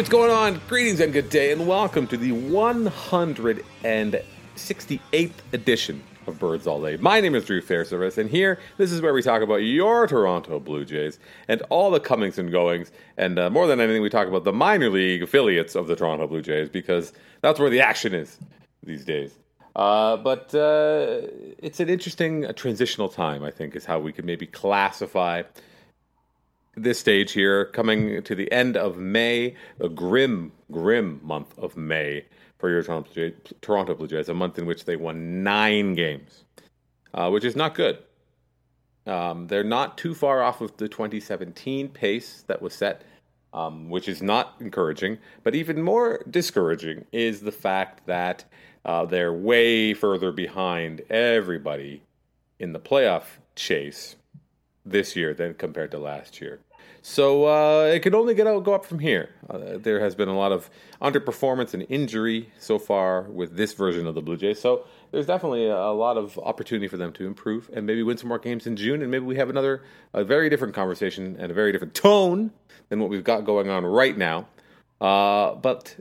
What's going on? Greetings and good day, and welcome to the 168th edition of Birds All Day. My name is Drew Fairservice, and here, this is where we talk about your Toronto Blue Jays and all the comings and goings, and uh, more than anything, we talk about the minor league affiliates of the Toronto Blue Jays because that's where the action is these days. Uh, but uh, it's an interesting uh, transitional time, I think, is how we could maybe classify this stage here, coming to the end of May, a grim, grim month of May for your Toronto Blue Jays, a month in which they won nine games, uh, which is not good. Um, they're not too far off of the 2017 pace that was set, um, which is not encouraging. But even more discouraging is the fact that uh, they're way further behind everybody in the playoff chase this year than compared to last year. So uh, it could only get out, go up from here. Uh, there has been a lot of underperformance and injury so far with this version of the Blue Jays. So there's definitely a, lot of opportunity for them to improve and maybe win some more games in June. And maybe we have another, a very different conversation and a very different tone than what we've got going on right now. Uh, but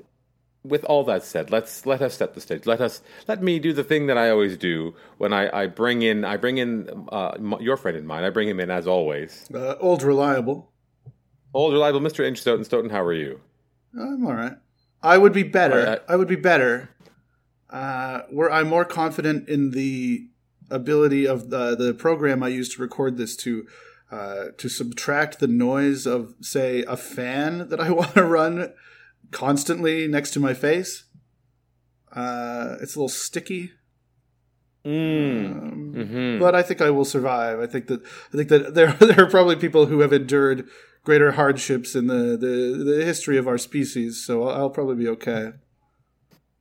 with all that said, let's let us set the stage. Let us let me do the thing that I always do when I, I bring in I bring in uh, your friend in mind. I bring him in as always. Uh, old reliable. Old reliable, Mister Inch Stoeten. Stoeten, how are you? I'm all right. I would be better. Right. I would be better. Uh, where I'm more confident in the ability of the the program I use to record this to uh, to subtract the noise of say a fan that I want to run constantly next to my face. Uh, it's a little sticky. Mm. Um, mm-hmm. But I think I will survive. I think that I think that there there are probably people who have endured greater hardships in the, the, the history of our species, so I'll, I'll probably be okay.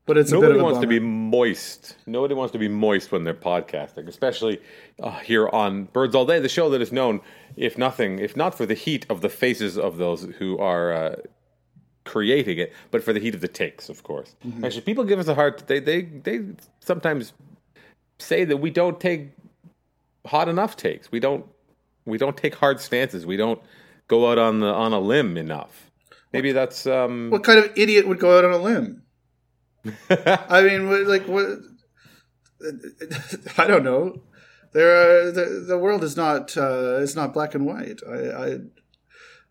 But it's nobody wants to be moist. Nobody wants to be moist when they're podcasting, especially uh, here on Birds All Day, the show that is known, if nothing, if not for the heat of the faces of those who are uh, creating it, but for the heat of the takes, of course. Mm-hmm. Actually, people give us a hard. They they they sometimes say that we don't take hot enough takes. We don't we don't take hard stances. We don't go out on the on a limb enough. Maybe that's um What kind of idiot would go out on a limb? I mean, like what I don't know. There are, the the world is not uh, is not black and white. I I,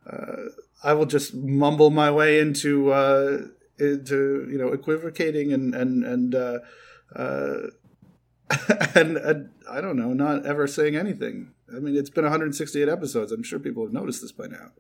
uh, I will just mumble my way into uh, into you know equivocating and and and uh, uh, and, and I don't know, not ever saying anything. I mean, it's been 168 episodes. I'm sure people have noticed this by now.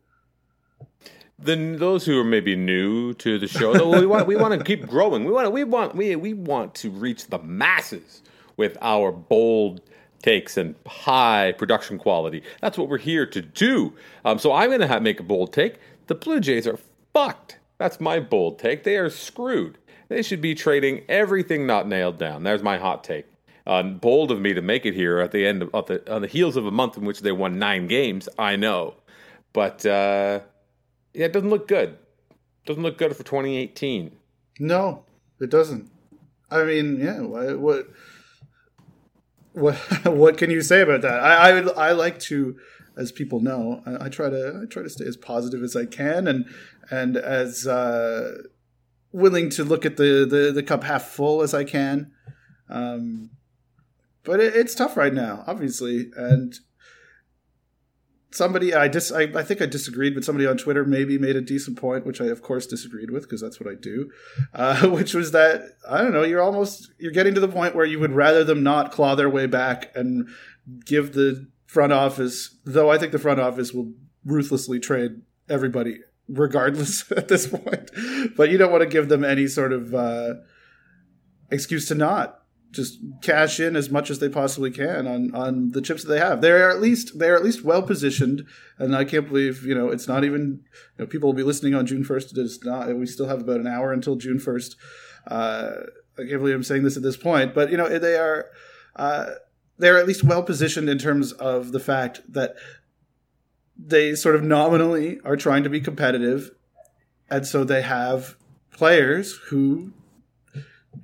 Then those who are maybe new to the show, we want we want to keep growing. We want we want we we want to reach the masses with our bold takes and high production quality. That's what we're here to do. Um, so I'm going to make a bold take. The Blue Jays are fucked. That's my bold take. They are screwed. They should be trading everything not nailed down. There's my hot take. Uh, bold of me to make it here at the end of, the on the heels of a month in which they won nine games. I know, but uh, yeah, it doesn't look good. Doesn't look good for 2018. No, it doesn't. I mean, yeah, what what what can you say about that? I I, I like to, as people know, I, I, try to I try to stay as positive as I can and and as uh, willing to look at the, the the cup half full as I can. Um, but it, it's tough right now, obviously. And somebody I dis I, I, think I disagreed, but somebody on Twitter maybe made a decent point, which I of course disagreed with because that's what I do. Uh, which was that I don't know, you're almost you're getting to the point where you would rather them not claw their way back and give the front office, though I think the front office will ruthlessly trade everybody regardless at this point. But you don't want to give them any sort of uh, excuse to not just cash in as much as they possibly can on on the chips that they have. They're at least they're at least well positioned, and I can't believe you know it's not even you know, people will be listening on June first. It is not. We still have about an hour until June first. Uh, I can't believe I'm saying this at this point, but you know they are uh, they're at least well positioned in terms of the fact that they sort of nominally are trying to be competitive, and so they have players who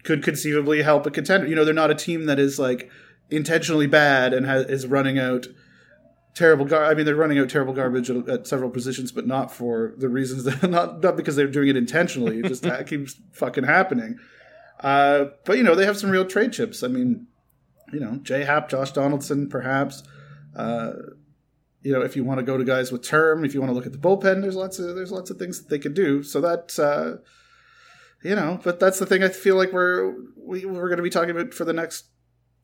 could conceivably help a contender. You know, they're not a team that is like intentionally bad and is running out terrible. Gar- I mean, they're running out terrible garbage at, at, several positions, but not for the reasons that not not because they're doing it intentionally. It just that keeps fucking happening. Uh, but you know, they have some real trade chips. I mean, you know, J Happ, Josh Donaldson, perhaps. Uh, you know, if you want to go to guys with term, if you want to look at the bullpen, there's lots of there's lots of things that they could do. So that uh, you know, but that's the thing I feel like we're we, we're going to be talking about for the next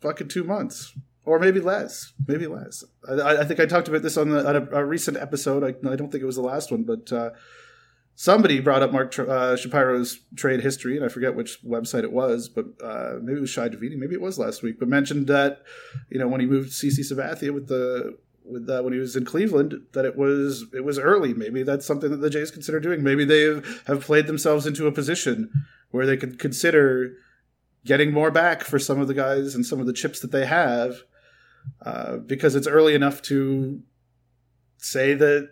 fucking two months, or maybe less, maybe less. I, I think I talked about this on, the, on a, a, recent episode. I, I, don't think it was the last one, but uh, somebody brought up Mark uh, Shapiro's trade history, and I forget which website it was, but uh, maybe it was Shi Davidi, maybe it was last week, but mentioned that you know when he moved CC Sabathia with the with that when he was in Cleveland that it was it was early. Maybe that's something that the Jays consider doing. Maybe they have played themselves into a position where they could consider getting more back for some of the guys and some of the chips that they have uh, because it's early enough to say that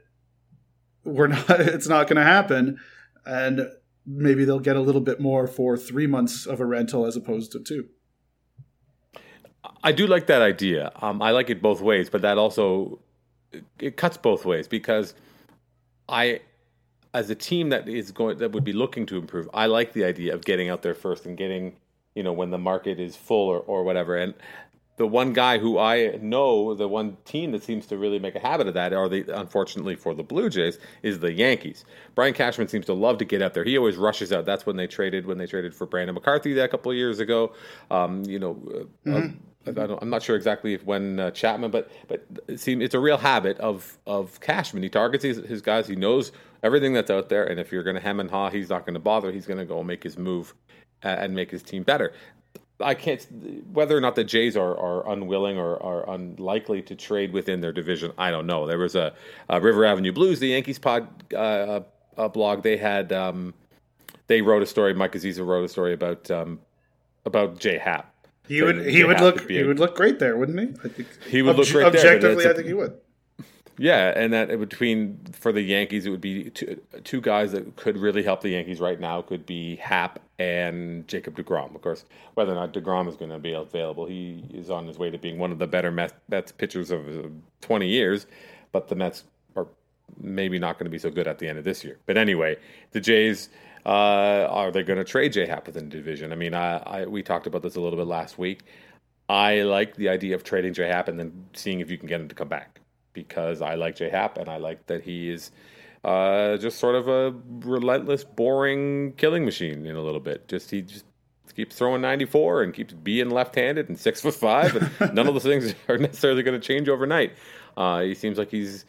we're not it's not going to happen and maybe they'll get a little bit more for three months of a rental as opposed to two I do like that idea. Um, I like it both ways, but that also it cuts both ways because I, as a team that is going that would be looking to improve, I like the idea of getting out there first and getting you know when the market is full or, or whatever. And the one guy who I know, the one team that seems to really make a habit of that, are the unfortunately for the Blue Jays, is the Yankees. Brian Cashman seems to love to get out there. He always rushes out. That's when they traded when they traded for Brandon McCarthy that a couple of years ago. Um, you know, uh, mm-hmm. I am not sure exactly if when uh, Chapman, but but it seems it's a real habit of of Cashman. He targets his, his guys. He knows everything that's out there, and if you're going to hem and haw, he's not going to bother. He's going to go make his move and make his team better. I can't whether or not the Jays are, are unwilling or are unlikely to trade within their division. I don't know. There was a, a River Avenue Blues, the Yankees pod uh, blog. They had um, they wrote a story. Mike Axisa wrote a story about um, about J Happ he would he would look he would look great there, wouldn't he? I think he would look great objectively. There, I think he would. Yeah, and that between for the Yankees, it would be two, two guys that could really help the Yankees right now. Could be Happ and Jacob Degrom. Of course, whether or not Degrom is going to be available, he is on his way to being one of the better Mets pitchers of twenty years. But the Mets are maybe not going to be so good at the end of this year. But anyway, the Jays uh, are they going to trade J Happ within the division? I mean, I, I, we talked about this a little bit last week. I like the idea of trading J Happ and then seeing if you can get him to come back because I like J Happ and I like that he is uh, just sort of a relentless, boring killing machine in a little bit. Just he just keeps throwing 94 and keeps being left-handed and six foot five, and none of those things are necessarily going to change overnight. Uh, he seems like he's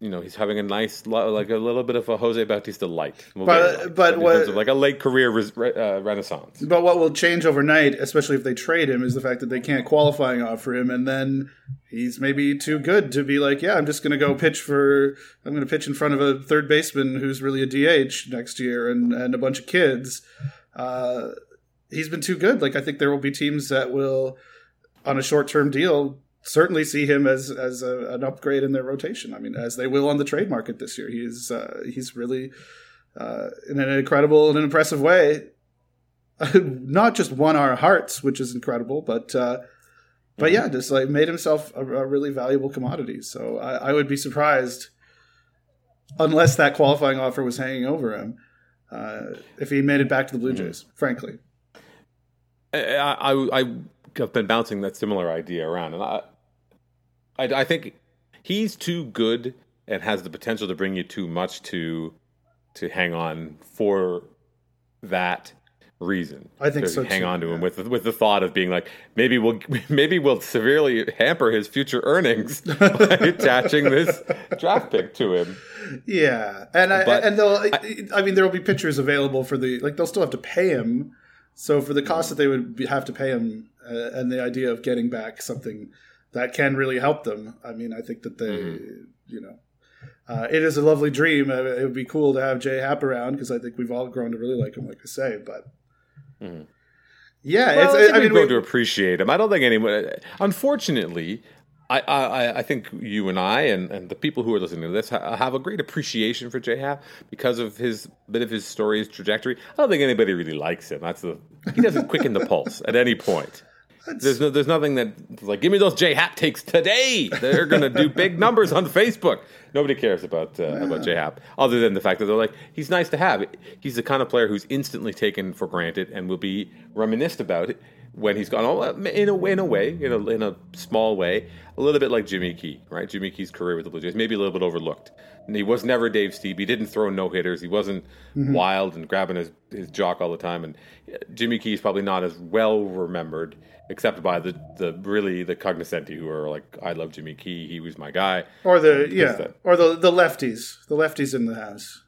you know he's having a nice like a little bit of a Jose Bautista light, but but what like a late career re- uh, renaissance. But what will change overnight, especially if they trade him, is the fact that they can't qualifying offer him, and then he's maybe too good to be like, yeah, I'm just going to go pitch for I'm going to pitch in front of a third baseman who's really a DH next year and and a bunch of kids. Uh, he's been too good. Like I think there will be teams that will on a short term deal certainly see him as as a, an upgrade in their rotation. I mean, as they will on the trade market this year. He's uh, he's really uh, in an incredible and an impressive way. Not just won our hearts, which is incredible, but uh, but yeah, just like made himself a, a really valuable commodity. So I, I, would be surprised unless that qualifying offer was hanging over him uh, if he made it back to the Blue mm-hmm. Jays. Frankly, I, I, I have been bouncing that similar idea around, and I, I, I think he's too good and has the potential to bring you too much to to hang on for that reason. I think so. Hang too, on to yeah. him with with the thought of being like maybe we'll maybe we'll severely hamper his future earnings by attaching this draft pick to him. Yeah, and I, and they'll. I, I mean, there will be pitchers available for the like. They'll still have to pay him. So for the cost mm. that they would have to pay him, uh, and the idea of getting back something that can really help them. I mean, I think that they, mm-hmm. you know, uh, it is a lovely dream. Uh, it would be cool to have Jay Happ around because I think we've all grown to really like him, like I say. But mm-hmm. yeah, well, it's, I, I mean, grown to appreciate him. I don't think anyone. Unfortunately, I, I, I think you and I and, and the people who are listening to this have a great appreciation for J Happ because of his bit of his story, his trajectory. I don't think anybody really likes him. That's the he doesn't quicken the pulse at any point. There's no, there's nothing that like give me those J Happ takes today. They're gonna do big numbers on Facebook. Nobody cares about uh, about J Happ other than the fact that they're like he's nice to have. He's the kind of player who's instantly taken for granted and will be reminisced about when he's gone. In a in a way, in a in a small way, a little bit like Jimmy Key, right? Jimmy Key's career with the Blue Jays, maybe a little bit overlooked. And he was never Dave Stieb. He didn't throw no hitters. He wasn't Mm-hmm. wild and grabbing his, his jock all the time. And uh, Jimmy Key is probably not as well remembered, except by the, the really the cognoscenti who are like, I love Jimmy Key. He was my guy. Or the yeah, that? or the the lefties, the lefties in the house.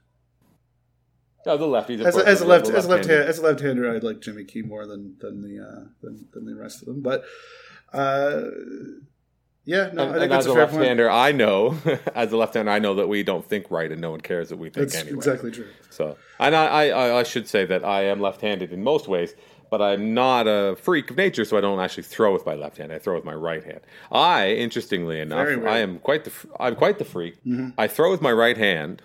Oh, the lefties. of As, course, as a left, as a left, hand, as a left-hander, I'd like Jimmy Key more than than the uh, than, than the rest of them. But uh, yeah, no, And, I think as a a left-hander, I know, as a left-hander, I know that we don't think right, and no one cares that we think That's anyway. exactly true. So, and I, I, I- I should say that I am left-handed in most ways, but I'm not a freak of nature, so I don't actually throw with my left hand. I throw with my right hand. I, interestingly enough. Mm-hmm. I am quite the I'm quite the freak. I throw with my right hand.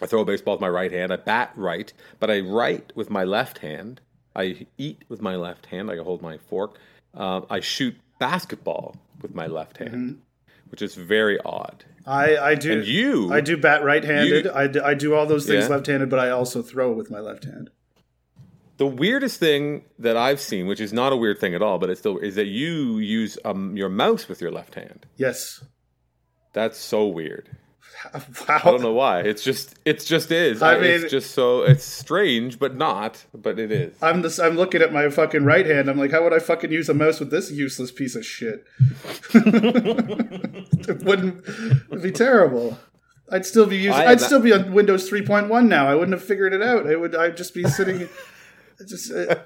I throw a baseball with my right hand. I bat right, but I write with my left hand. I eat with my left hand. I hold my fork. Um, I shoot basketball with my left hand, Mm-hmm. which is very odd. I I do And you, I do bat right-handed. You- I do, I do all those things Yeah. left-handed, but I also throw with my left hand. The weirdest thing that I've seen, which is not a weird thing at all, but it's still is that you use um, your mouse with your left hand. Yes. That's so weird. Wow. I don't know why. It's just it's just is. I mean- it's just so it's strange, but not. But it is. I'm this. I'm looking at my fucking right hand. I'm like, how would I fucking use a mouse with this useless piece of shit? it wouldn't. It'd be terrible. I'd still be using. I'd still be on Windows 3.1 now. I wouldn't have figured it out. I would. I'd just be sitting. just. Uh,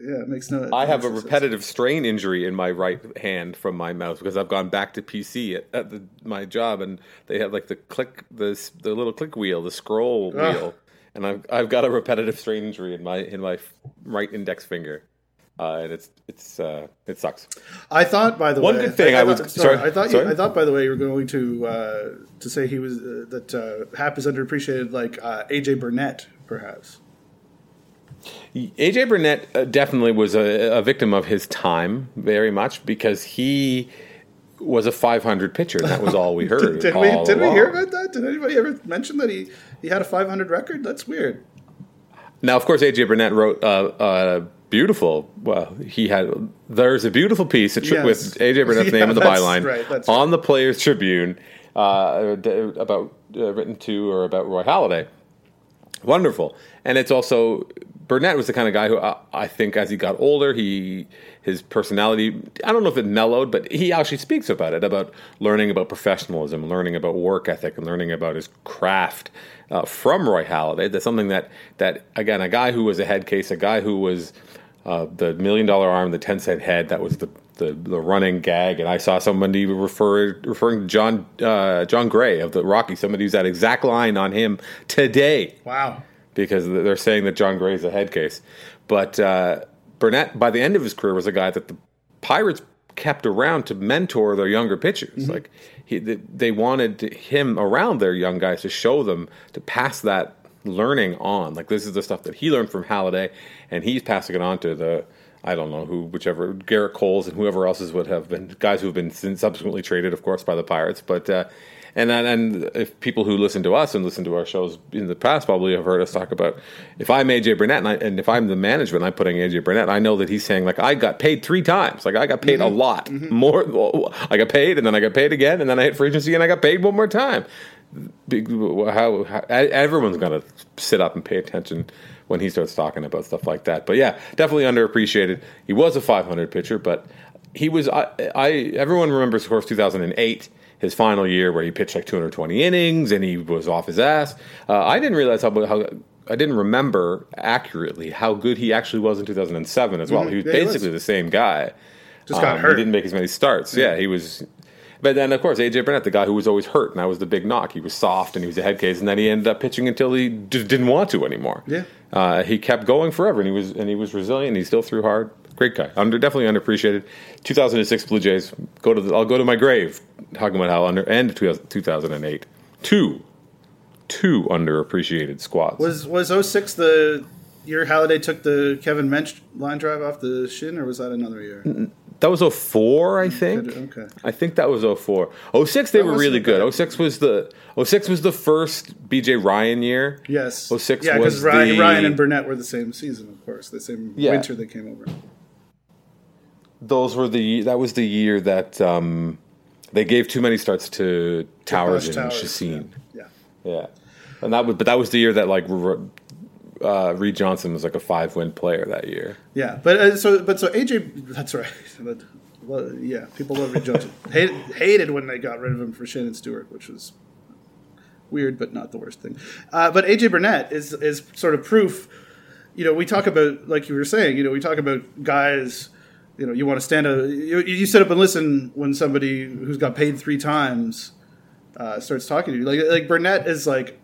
yeah, it makes no. I have a no sense. repetitive strain injury in my right hand from my mouse because I've gone back to PC at, at the, my job and they have like the click the the little click wheel, the scroll Ugh. wheel, and I've I've got a repetitive strain injury in my in my right index finger, uh, and it's it's uh, it sucks. I thought, by the One way, good thing I was- thought- sorry, I thought. You. I thought, by the way, you were going to uh, to say he was uh, that uh, Happ is underappreciated, like uh, AJ Burnett, perhaps. AJ Burnett uh, definitely was a, a victim of his time very much because he was a 500 pitcher and that was all we heard. Did, did we did we hear about that? Did anybody ever mention that he he had a 500 record? That's weird. Now, of course, AJ Burnett wrote uh, uh, beautiful. Well, he had there's a beautiful piece a tri- Yes. with AJ Burnett's Yeah, name in the byline right, on the Players Tribune uh, about uh, written to or about Roy Halladay. Wonderful, and it's also Burnett was the kind of guy who I, I think as he got older, he his personality. I don't know if it mellowed, but he actually speaks about it about learning about professionalism, learning about work ethic, and learning about his craft uh, from Roy Halladay. That's something that that again, a guy who was a head case, a guy who was uh, the million dollar arm, the ten cent head. That was the the, the running gag, and I saw somebody refer referring to John uh, John Gray of the Rocky, Somebody who's that exact line on him today Wow. Because they're saying that Jon Gray is a head case. But uh, Burnett, by the end of his career, was a guy that the Pirates kept around to mentor their younger pitchers. Like he, they, wanted him around their young guys to show them to pass that learning on. Like this is the stuff that he learned from Halladay, and he's passing it on to the. I don't know who, whichever Gerrit Coles and whoever else would have been guys who have been subsequently traded, of course, by the Pirates. But uh, and and if people who listen to us and listen to our shows in the past probably have heard us talk about if I'm AJ Burnett and, I, and if I'm the management, I'm putting AJ Burnett. I know that he's saying like I got paid three times, like I got paid a mm-hmm. lot mm-hmm. more. I got paid and then I got paid again and then I hit free agency and I got paid one more time. How, how everyone's gonna sit up and pay attention when he starts talking about stuff like that. But yeah, definitely underappreciated. He was a 500 pitcher, but he was. I, I everyone remembers, of course, 2008, his final year where he pitched like 220 innings and he was off his ass. Uh, I didn't realize how how. I didn't remember accurately how good he actually was in 2007 as well. He was Mm-hmm. Yeah, he was. basically the same guy. Just got Um, hurt. He didn't make as many starts. Yeah, he was. But then, of course, AJ Burnett, the guy who was always hurt, and that was the big knock. He was soft and he was a head case, and then he ended up pitching until he just didn't want to anymore. Yeah. uh, he kept going forever, and he was and he was resilient. And he still threw hard. Great guy. Under definitely underappreciated. 2006 Blue Jays. Go to the, I'll go to my grave talking about how under and 2008 two two underappreciated squads. Was was 06 the year Halladay took the Kevin Mench line drive off the shin, or was that another year? That was 04, I mm, think. Okay. I think that was 04. 06, they That were really good. bad. 06 was the 06 was the first BJ Ryan year. Yes. 06 Yeah, was because Ryan, the- Ryan and Burnett were the same season, of course. The same Yeah. winter they came over. Those were the that was the year that um, they gave too many starts to Towers and Towers, Janssen. Yeah. Yeah. And that was but that was the year that like uh, Reed Johnson was like a five win player that year. Yeah, but uh, so but so AJ, that's right. But, well, yeah, people love Reed Johnson. hated, hated when they got rid of him for Shannon Stewart, which was weird, but not the worst thing. Uh, but AJ Burnett is is sort of proof. You know, we talk about like you were saying. You know, we talk about guys. You know, you want to stand a you, you sit up and listen when somebody who's got paid three times uh, starts talking to you. Like like Burnett is like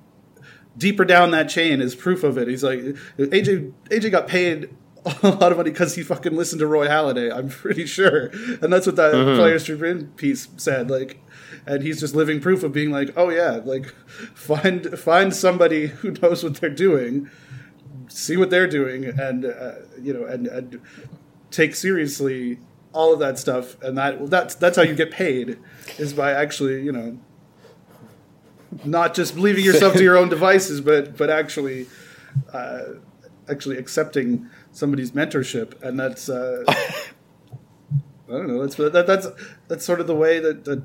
deeper down that chain is proof of it. He's like AJ AJ got paid a lot of money because he fucking listened to Roy Halladay. I'm pretty sure, and that's what that Players Tribune piece said. Like, and he's just living proof of being like, oh yeah, like find find somebody who knows what they're doing, see what they're doing, and uh, you know, and, and take seriously all of that stuff. And that that's that's how you get paid is by actually you know not just leaving yourself to your own devices, but but actually, uh, actually accepting somebody's mentorship, and that's uh, I don't know. That's that, that's that's sort of the way that that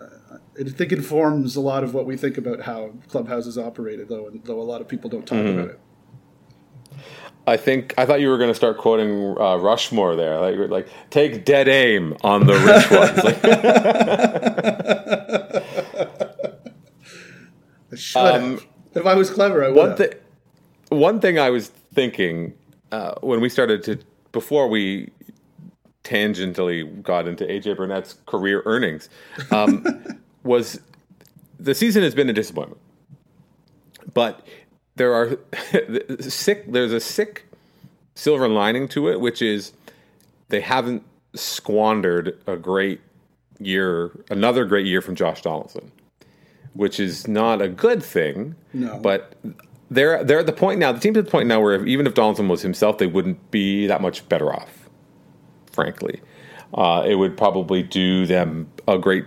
uh, I think informs a lot of what we think about how clubhouses operated, though, and though a lot of people don't talk about it. I think I thought you were going to start quoting uh, Rushmore there, like like take dead aim on the rich ones. Like, Um. If I was clever, I would. one thing, one thing I was thinking uh, when we started to before we tangentially got into AJ Burnett's career earnings um, was the season has been a disappointment, but there are sick. There's a sick silver lining to it, which is they haven't squandered a great year, another great year from Josh Donaldson, which is not a good thing. No. but they're they're at the point now. The team's at the point now where if, even if Donaldson was himself, they wouldn't be that much better off. Frankly, uh, it would probably do them a great.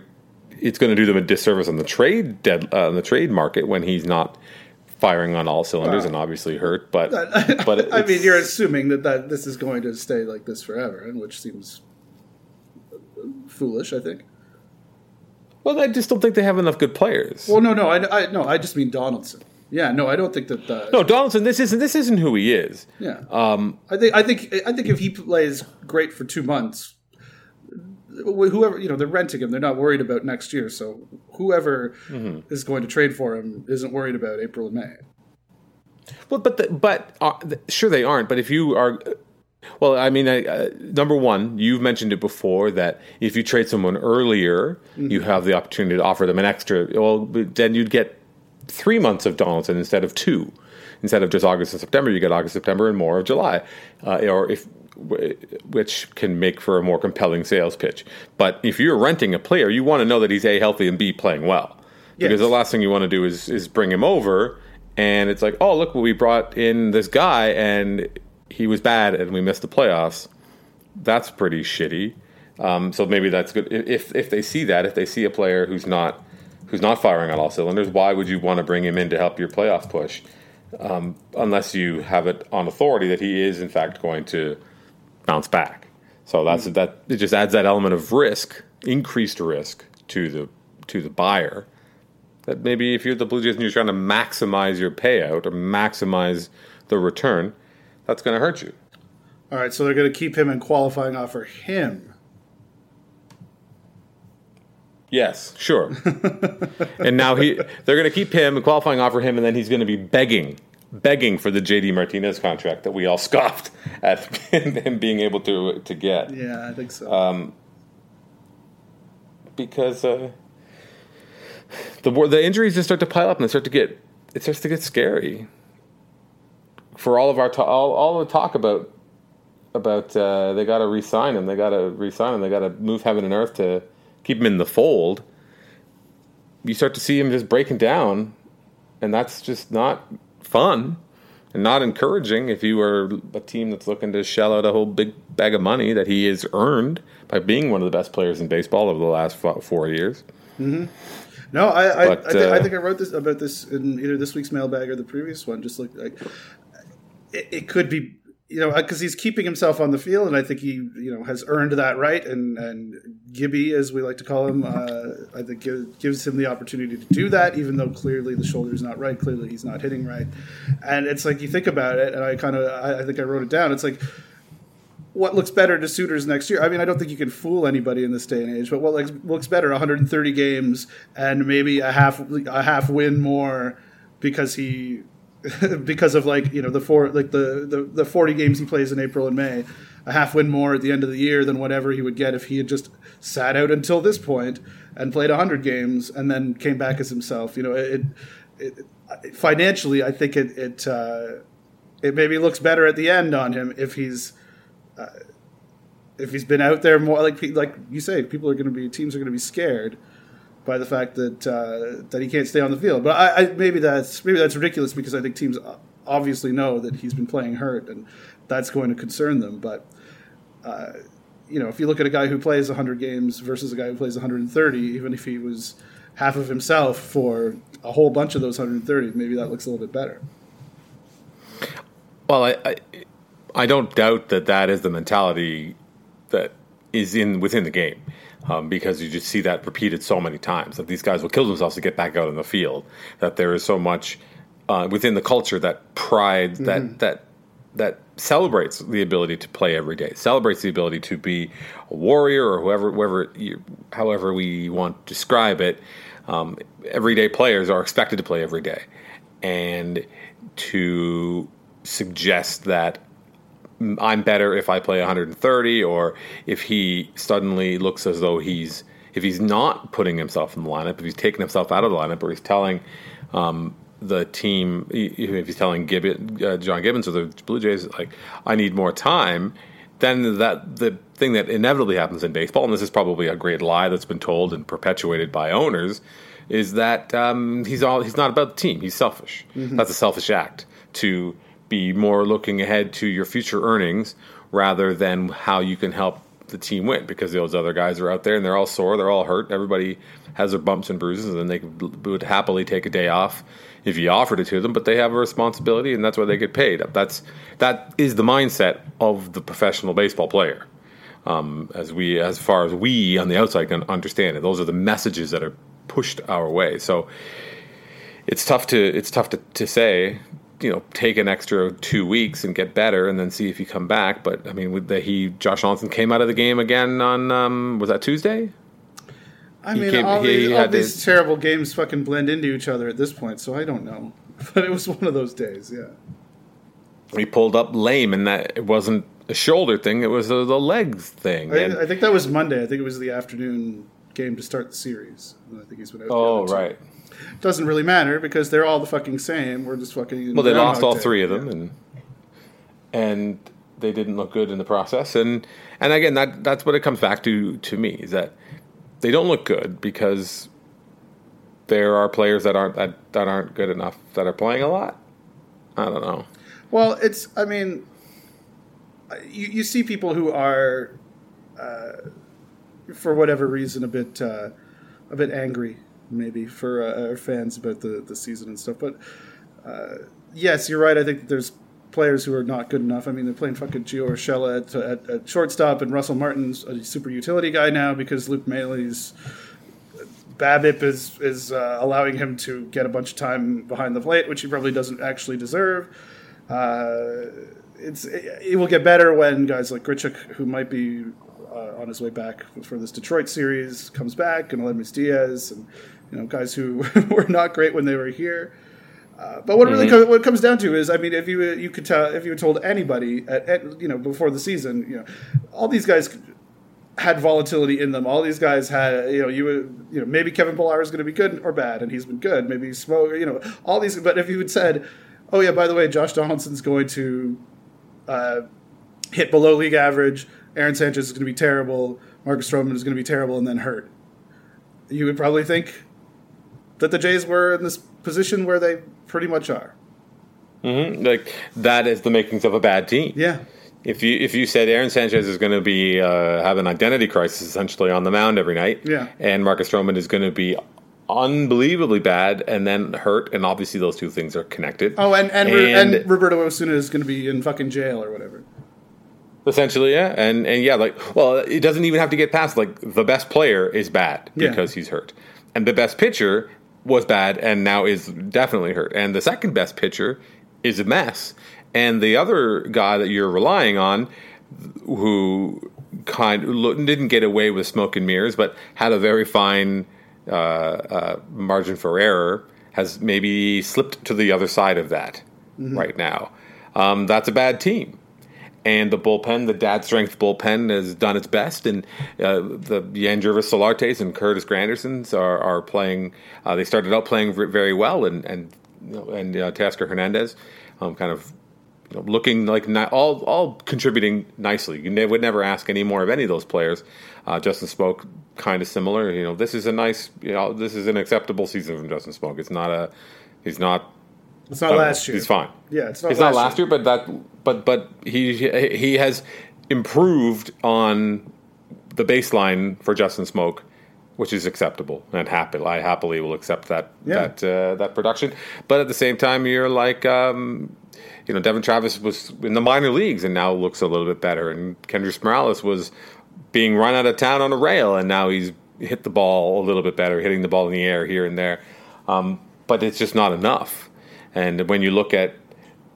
It's going to do them a disservice on the trade dead uh, on the trade market when he's not firing on all cylinders and obviously hurt. But but I mean, you're assuming that, that this is going to stay like this forever, and which seems foolish. I think. well, I just don't think they have enough good players. Well, no, no, I, I no, I just mean Donaldson. Yeah, no, I don't think that. Uh, no, Donaldson, this isn't this isn't who he is. Yeah. Um, I think I think I think if he plays great for two months, whoever you know they're renting him, they're not worried about next year. So whoever Mm-hmm. is going to trade for him isn't worried about April and May. Well, but the, but uh, th- sure they aren't. But if you are, well, I mean, I, uh, number one, you've mentioned it before that if you trade someone earlier, you have the opportunity to offer them an extra. Well, then you'd get three months of Donaldson instead of two. Instead of just August and September, you get August, September, and more of July, uh, or if which can make for a more compelling sales pitch. But if you're renting a player, you want to know that he's a healthy and b playing well, because the last thing you want to do is is bring him over and it's like, oh look, we brought in this guy and he was bad and we missed the playoffs. That's pretty shitty. Um, so maybe that's good if if they see that if they see a player who's not who's not firing on all cylinders. Why would you want to bring him in to help your playoff push? Um, unless you have it on authority that he is in fact going to bounce back. So that's mm. that. It just adds that element of risk, increased risk to the to the buyer. That maybe if you're the Blue Jays and you're trying to maximize your payout or maximize the return, that's going to hurt you. All right, so they're going to keep him in qualifying offer him. Yes, sure. and now he they're going to keep him and qualifying offer him, and then he's going to be begging, begging for the JD Martinez contract that we all scoffed at him being able to to get. Yeah, I think so. Um, because uh, the the injuries just start to pile up and they start to get it starts to get scary for all of our all all the talk about about uh, they got to re-sign him, they got to re-sign him, they got to move heaven and earth to keep him in the fold. You start to see him just breaking down, and that's just not fun. and not encouraging if you are a team that's looking to shell out a whole big bag of money that he has earned by being one of the best players in baseball over the last four years. Mm-hmm. No, I I, but, I, th- uh, I, think I wrote this about this in either this week's mailbag or the previous one. Just like, like it, it could be you know, because he's keeping himself on the field, and I think he, you know, has earned that right. And and Gibby, as we like to call him, uh, I think gives him the opportunity to do that, even though clearly the shoulder is not right. Clearly, he's not hitting right. And it's like you think about it, and I kind of, I, I think I wrote it down. It's like what looks better to suitors next year? I mean, I don't think you can fool anybody in this day and age, but what looks better 130 games and maybe a half a half win more because he because of like you know the four like the, the the 40 games he plays in April and May, a half win more at the end of the year than whatever he would get if he had just sat out until this point and played 100 games and then came back as himself. You know, it, it, it financially, I think it it uh, it maybe looks better at the end on him if he's. Uh, if he's been out there more, like like you say, people are going to be teams are going to be scared by the fact that uh, that he can't stay on the field. But I, I, maybe that's maybe that's ridiculous because I think teams obviously know that he's been playing hurt, and that's going to concern them. But uh, you know, if you look at a guy who plays 100 games versus a guy who plays 130, even if he was half of himself for a whole bunch of those 130, maybe that looks a little bit better. Well, I, I, I don't doubt that that is the mentality that is in within the game um, because you just see that repeated so many times that these guys will kill themselves to get back out in the field. That there is so much uh, within the culture that pride mm-hmm. that that that celebrates the ability to play every day, celebrates the ability to be a warrior or whoever, whoever, you, however we want to describe it. Um, everyday players are expected to play every day, and to suggest that I'm better if I play 130, or if he suddenly looks as though he's if he's not putting himself in the lineup, if he's taking himself out of the lineup, or he's telling um, the team, if he's telling Gibbon, uh, John Gibbons or the Blue Jays, like I need more time, then that the thing that inevitably happens in baseball, and this is probably a great lie that's been told and perpetuated by owners, is that um, he's all he's not about the team. He's selfish. Mm-hmm. That's a selfish act to be more looking ahead to your future earnings rather than how you can help the team win because those other guys are out there and they're all sore, they're all hurt. Everybody has their bumps and bruises, and they would happily take a day off if you offered it to them. But they have a responsibility, and that's why they get paid. That's that is the mindset of the professional baseball player. Um, as we, as far as we on the outside can understand it, those are the messages that are pushed our way. So it's tough to it's tough to, to say you know take an extra two weeks and get better and then see if you come back. But I mean, the, he Josh Donaldson came out of the game again on um, was that Tuesday? I he mean, came, all, these, all these terrible games fucking blend into each other at this point, so I don't know. But it was one of those days, yeah. He pulled up lame, and that it wasn't a shoulder thing; it was a, the legs thing. I, I, think that was Monday. I think it was the afternoon game to start the series. I think he's been out. Oh, right doesn't really matter because they're all the fucking same. We're just fucking. Well, they lost all three of them, yeah. and and they didn't look good in the process. And and again, that that's what it comes back to to me is that they don't look good because there are players that aren't that, that aren't good enough that are playing a lot. I don't know. Well, it's I mean, you you see people who are. Uh, for whatever reason, a bit uh, a bit angry maybe for uh, our fans about the, the season and stuff. But uh, yes, you're right. I think there's players who are not good enough. I mean, they're playing fucking Gio Urshela at, at, at, shortstop, and Russell Martin's a super utility guy now because Luke Maile's BABIP is is uh, allowing him to get a bunch of time behind the plate, which he probably doesn't actually deserve. Uh, it's it, it, will get better when guys like Grichuk, who might be uh, on his way back for this Detroit series, comes back, and Aledmys Diaz, and you know, guys who were not great when they were here. Uh, but what mm-hmm. really co- what it comes down to is, I mean, if you you could tell if you told anybody at, at, you know before the season, you know, all these guys had volatility in them. All these guys had, you know, you would, you know, maybe Kevin Pillar is going to be good or bad, and he's been good. Maybe Smoak, you know, all these. But if you had said, oh yeah, by the way, Josh Donaldson's going to uh, hit below league average, Aaron Sanchez is going to be terrible, Marcus Stroman is going to be terrible, and then hurt, you would probably think that the Jays were in this position where they pretty much are. Mm-hmm. Like that is the makings of a bad team. Yeah. If you if you said Aaron Sanchez is going to be uh, have an identity crisis essentially on the mound every night, Yeah. and Marcus Stroman is going to be unbelievably bad and then hurt, and obviously those two things are connected. Oh, and and, And- and, Roberto Osuna is going to be in fucking jail or whatever. Essentially, yeah, and and yeah, like well, it doesn't even have to get past like the best player is bad Yeah. because he's hurt, and the best pitcher was bad and now is definitely hurt, and the second best pitcher is a mess, and the other guy that you're relying on, who kind lo- didn't get away with smoke and mirrors, but had a very fine uh, uh, margin for error, has maybe slipped to the other side of that right now. Um, that's a bad team and the bullpen, the dad strength bullpen, has done its best. And uh, the Yangervis Solartes and Curtis Grandersons are, are playing. Uh, they started out playing very well, and and and uh, Teoscar Hernandez, um, kind of you know, looking like ni- all all contributing nicely. You ne- would never ask any more of any of those players. Uh, Justin Smoak, kind of similar. You know, this is a nice. You know, this is an acceptable season from Justin Smoak. It's not a. He's not. It's not last year. He's fine. Yeah, it's not. It's last not last year, but that, but but he he has improved on the baseline for Justin Smoak, which is acceptable and happy. I happily will accept that Yeah. that uh, that production. But at the same time, you're like, um, you know, Devon Travis was in the minor leagues and now looks a little bit better, and Kendrys Morales was being run out of town on a rail, and now he's hit the ball a little bit better, hitting the ball in the air here and there. Um, but it's just not enough. And when you look at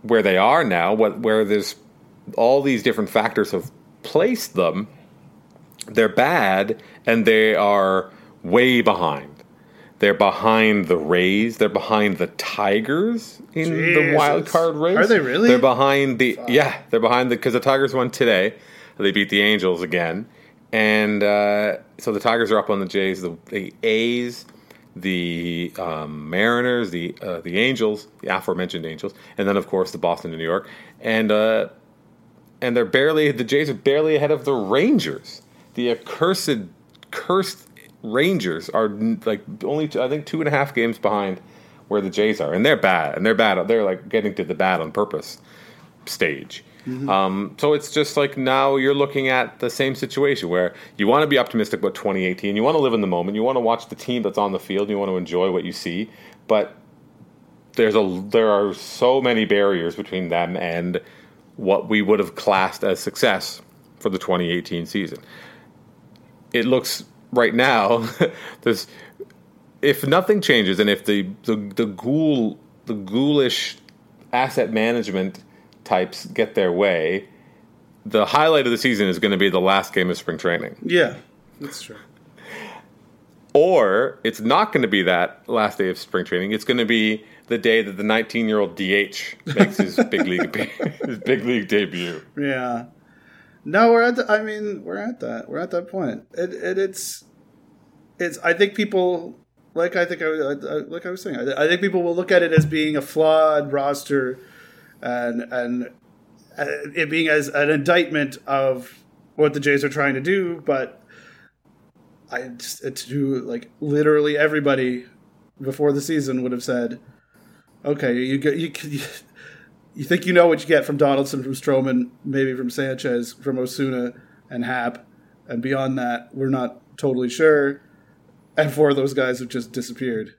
where they are now, what where there's all these different factors have placed them, they're bad and they are way behind. They're behind the Rays. They're behind the Tigers in the wild card race. Are they really? They're behind the yeah. They're behind the because the Tigers won today. They beat the Angels again, and uh, so the Tigers are up on the Jays. The, the A's, the um, Mariners, the uh, the Angels, the aforementioned Angels, and then of course the Boston and New York, and uh, and they're barely the Jays are barely ahead of the Rangers. The accursed, cursed Rangers are like only two, I think two and a half games behind where the Jays are, and they're bad, and they're bad. They're like getting to the bad on purpose stage. Um, so it's just like now you're looking at the same situation where you want to be optimistic about 2018. You want to live in the moment. You want to watch the team that's on the field. You want to enjoy what you see, but there's a there are so many barriers between them and what we would have classed as success for the 2018 season. It looks right now there's if nothing changes and if the the, the ghoul the ghoulish asset management types get their way, the highlight of the season is going to be the last game of spring training. Yeah, that's true. Or it's not going to be that last day of spring training. It's going to be the day that the 19 year old DH makes his big league his big league debut. Yeah. No, we're at. The, I mean, we're at that. We're at that point. It, it it's it's. I think people like. I think I, I like I was saying. I, I think people will look at it as being a flawed roster, and and uh, it being as an indictment of what the Jays are trying to do. But I to like literally everybody before the season would have said, okay, you get you. you you think you know what you get from Donaldson, from Stroman, maybe from Sanchez, from Osuna and Happ, and beyond that, we're not totally sure. And four of those guys have just disappeared,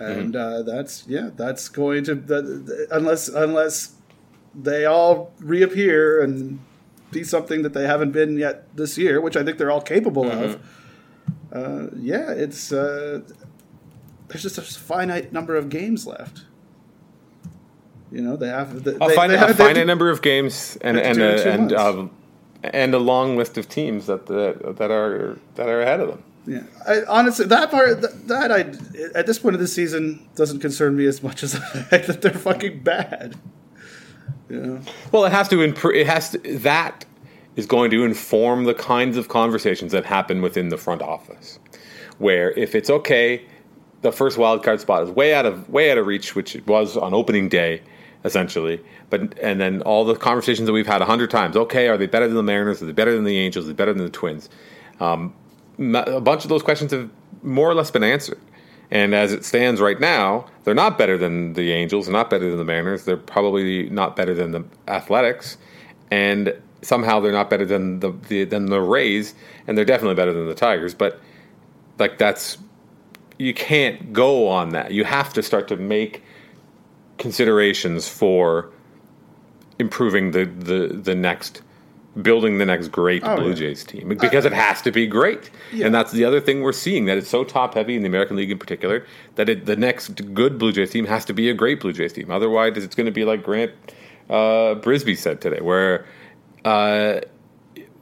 and uh, that's yeah, that's going to that, unless unless they all reappear and be something that they haven't been yet this year, which I think they're all capable of. Uh, yeah, it's uh, there's just a finite number of games left. You know, they have the, A, fin- they have- have finite number of games and and it in a, and um, and a long list of teams that that, that are that are ahead of them. Yeah, I, honestly, that part that, that I at this point of the season doesn't concern me as much as the fact that they're fucking bad. Know, Well, it has to improve. It has to that is going to inform the kinds of conversations that happen within the front office. Where if it's okay, the first wild card spot is way out of way out of reach, which it was on opening day, essentially. But and then all the conversations that we've had a hundred times. Okay, are they better than the Mariners? Are they better than the Angels? Are they better than the Twins? Um, a bunch of those questions have more or less been answered. And as it stands right now, they're not better than the Angels, not better than the Mariners, they're probably not better than the Athletics, and somehow they're not better than the, the than the Rays, and they're definitely better than the Tigers. But like that's you can't go on that. You have to start to make considerations for improving the the the next building the next great Oh, Blue yeah. Jays team because it has to be great. Yeah. And that's the other thing we're seeing that it's so top heavy in the American League in particular that it, the next good Blue Jays team has to be a great Blue Jays team. Otherwise, it's going to be like Grant uh, Brisbee said today, where uh,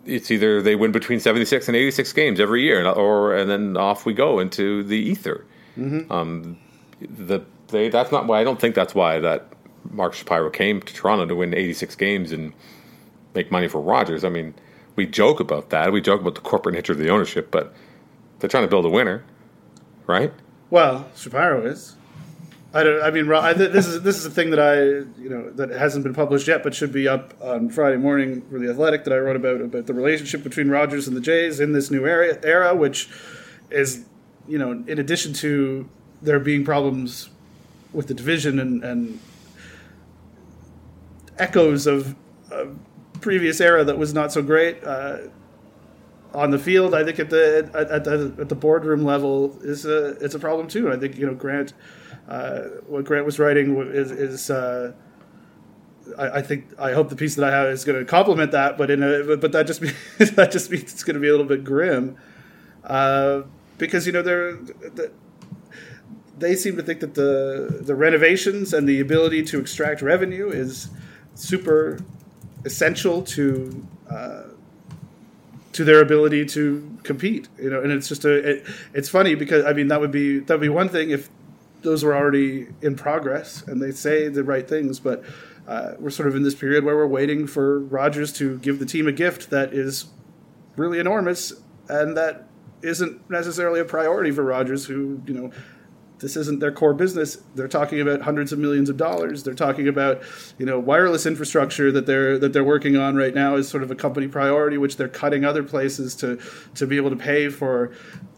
it's either they win between 76 and 86 games every year, and- or and then off we go into the ether. Um, the they that's not why I don't think that's why that Mark Shapiro came to Toronto to win 86 games and make money for Rogers. I mean, we joke about that. We joke about the corporate nature of the ownership, but they're trying to build a winner, right? Well, Shapiro is. I don't. I mean, I, this is this is a thing that I you know that hasn't been published yet, but should be up on Friday morning for the Athletic that I wrote about about the relationship between Rogers and the Jays in this new era, era which is you know in addition to there being problems with the division and, and echoes of a previous era that was not so great. Uh, on the field, I think at the at, the at the boardroom level is a it's a problem too. I think you know Grant, uh, what Grant was writing is is. Uh, I, think I hope the piece that I have is going to complement that, but in a but that just means, that just means it's going to be a little bit grim, uh, because you know they're the, they seem to think that the the renovations and the ability to extract revenue is super essential to uh, to their ability to compete. You know, and it's just a it, it's funny because I mean that would be that would be one thing if those were already in progress and they say the right things, but uh, we're sort of in this period where we're waiting for Rogers to give the team a gift that is really enormous and that isn't necessarily a priority for Rogers, who you know this isn't their core business. They're talking about hundreds of millions of dollars. They're talking about, you know, wireless infrastructure that they're that they're working on right now is sort of a company priority, which they're cutting other places to to be able to pay for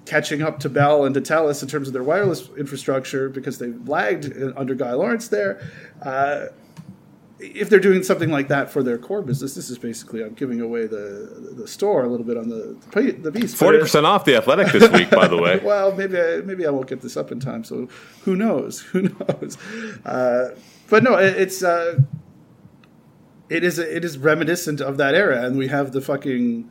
catching up to Bell and to Telus in terms of their wireless infrastructure because they lagged under Guy Lawrence there. Uh, if they're doing something like that for their core business, this is basically I'm giving away the the store a little bit on the the beast. Forty percent off the Athletic this week, by the way. well, maybe I, maybe I won't get this up in time. So who knows? Who knows? Uh, but no, it, it's uh, it is it is reminiscent of that era, and we have the fucking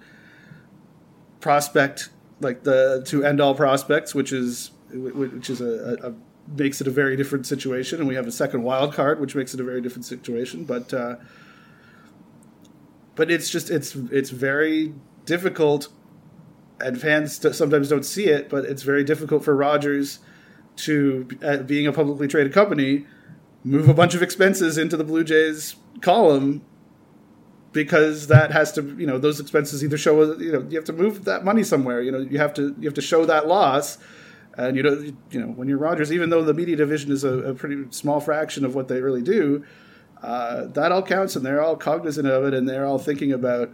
prospect like the to end all prospects, which is which is a, a, a makes it a very different situation, and we have a second wild card, which makes it a very different situation. But uh, but it's just it's it's very difficult and fans sometimes don't see it, but it's very difficult for Rogers to, uh, being a publicly traded company, move a bunch of expenses into the Blue Jays column because that has to, you know, those expenses either show, you know, you have to move that money somewhere. You know, you have to you have to show that loss. And you know, you know, when you're Rogers, even though the media division is a, a pretty small fraction of what they really do, uh, that all counts, and they're all cognizant of it, and they're all thinking about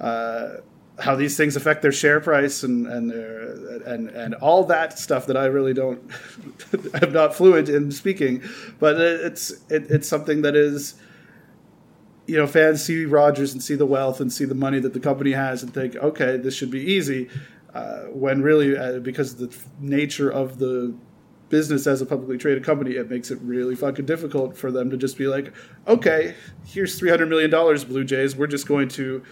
uh, how these things affect their share price and and their, and and all that stuff that I really don't I'm not fluent in speaking, but it's it, it's something that is you know fans see Rogers and see the wealth and see the money that the company has and think okay this should be easy uh, when really uh, because of the nature of the business as a publicly traded company it makes it really fucking difficult for them to just be like okay here's 300 million dollars blue jays. We're just going to